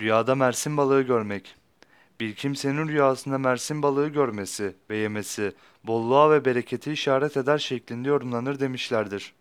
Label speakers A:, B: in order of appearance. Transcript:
A: Rüyada mersin balığı görmek. Bir kimsenin rüyasında mersin balığı görmesi ve yemesi bolluğa ve bereketi işaret eder şeklinde yorumlanır demişlerdir.